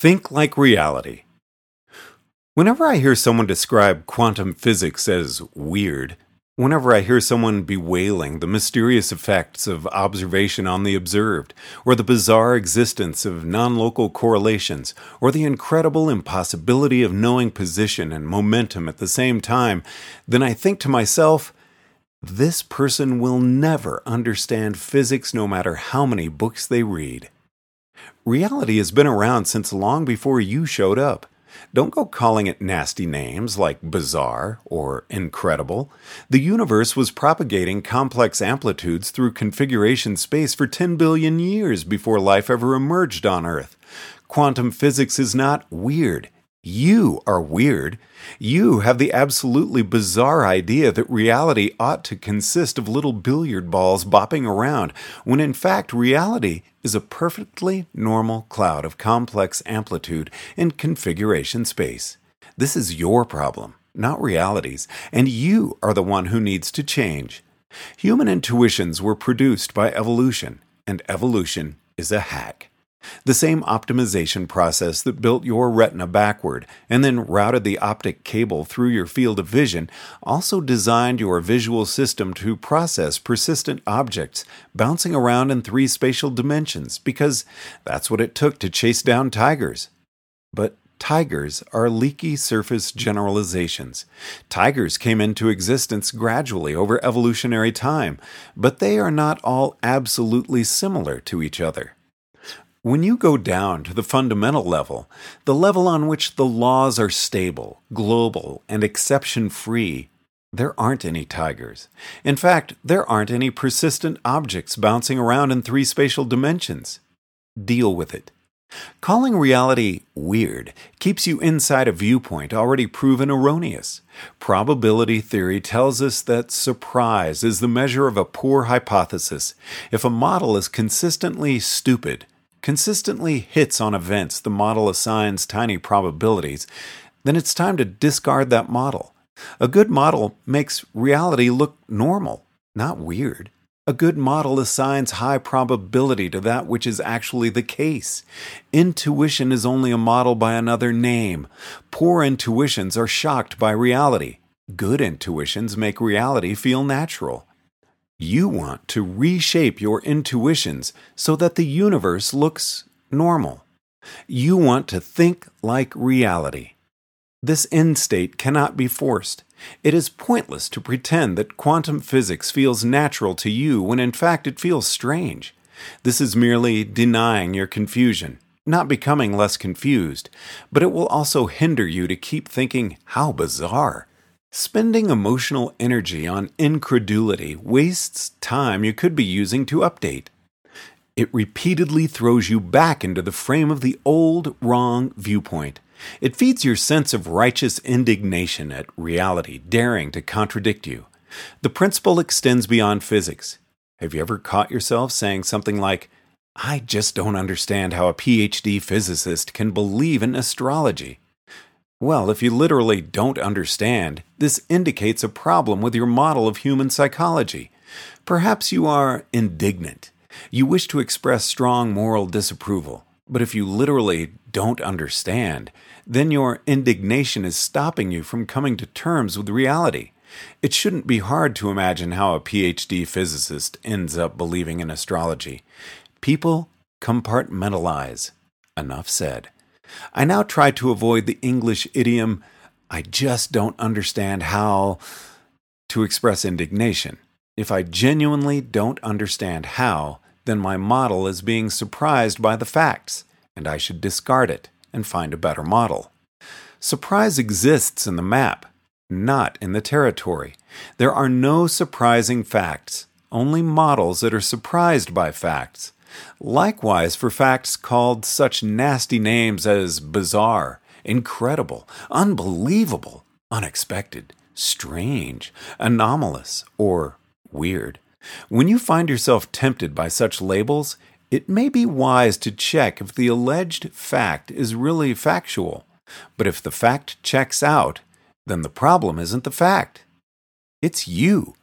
Think like reality. Whenever I hear someone describe quantum physics as weird, whenever I hear someone bewailing the mysterious effects of observation on the observed, or the bizarre existence of non local correlations, or the incredible impossibility of knowing position and momentum at the same time, then I think to myself, this person will never understand physics no matter how many books they read. Reality has been around since long before you showed up. Don't go calling it nasty names like bizarre or incredible. The universe was propagating complex amplitudes through configuration space for 10 billion years before life ever emerged on Earth. Quantum physics is not weird, you are weird. You have the absolutely bizarre idea that reality ought to consist of little billiard balls bopping around, when in fact reality is a perfectly normal cloud of complex amplitude in configuration space. This is your problem, not reality's, and you are the one who needs to change. Human intuitions were produced by evolution, and evolution is a hack. The same optimization process that built your retina backward and then routed the optic cable through your field of vision also designed your visual system to process persistent objects bouncing around in three spatial dimensions because that's what it took to chase down tigers. But tigers are leaky surface generalizations. Tigers came into existence gradually over evolutionary time, but they are not all absolutely similar to each other. When you go down to the fundamental level, the level on which the laws are stable, global, and exception free, there aren't any tigers. In fact, there aren't any persistent objects bouncing around in three spatial dimensions. Deal with it. Calling reality weird keeps you inside a viewpoint already proven erroneous. Probability theory tells us that surprise is the measure of a poor hypothesis. If a model is consistently stupid, consistently hits on events the model assigns tiny probabilities, then it's time to discard that model. A good model makes reality look normal, not weird. A good model assigns high probability to that which is actually the case. Intuition is only a model by another name. Poor intuitions are shocked by reality. Good intuitions make reality feel natural. You want to reshape your intuitions so that the universe looks normal. You want to think like reality. This end state cannot be forced. It is pointless to pretend that quantum physics feels natural to you when in fact it feels strange. This is merely denying your confusion, not becoming less confused, but it will also hinder you to keep thinking, how bizarre. Spending emotional energy on incredulity wastes time you could be using to update. It repeatedly throws you back into the frame of the old, wrong viewpoint. It feeds your sense of righteous indignation at reality daring to contradict you. The principle extends beyond physics. Have you ever caught yourself saying something like, I just don't understand how a PhD physicist can believe in astrology? Well, if you literally don't understand, this indicates a problem with your model of human psychology. Perhaps you are indignant. You wish to express strong moral disapproval. But if you literally don't understand, then your indignation is stopping you from coming to terms with reality. It shouldn't be hard to imagine how a PhD physicist ends up believing in astrology. People compartmentalize. Enough said. I now try to avoid the English idiom, I just don't understand how, to express indignation. If I genuinely don't understand how, then my model is being surprised by the facts, and I should discard it and find a better model. Surprise exists in the map, not in the territory. There are no surprising facts, only models that are surprised by facts. Likewise, for facts called such nasty names as bizarre, incredible, unbelievable, unexpected, strange, anomalous, or weird. When you find yourself tempted by such labels, it may be wise to check if the alleged fact is really factual. But if the fact checks out, then the problem isn't the fact. It's you.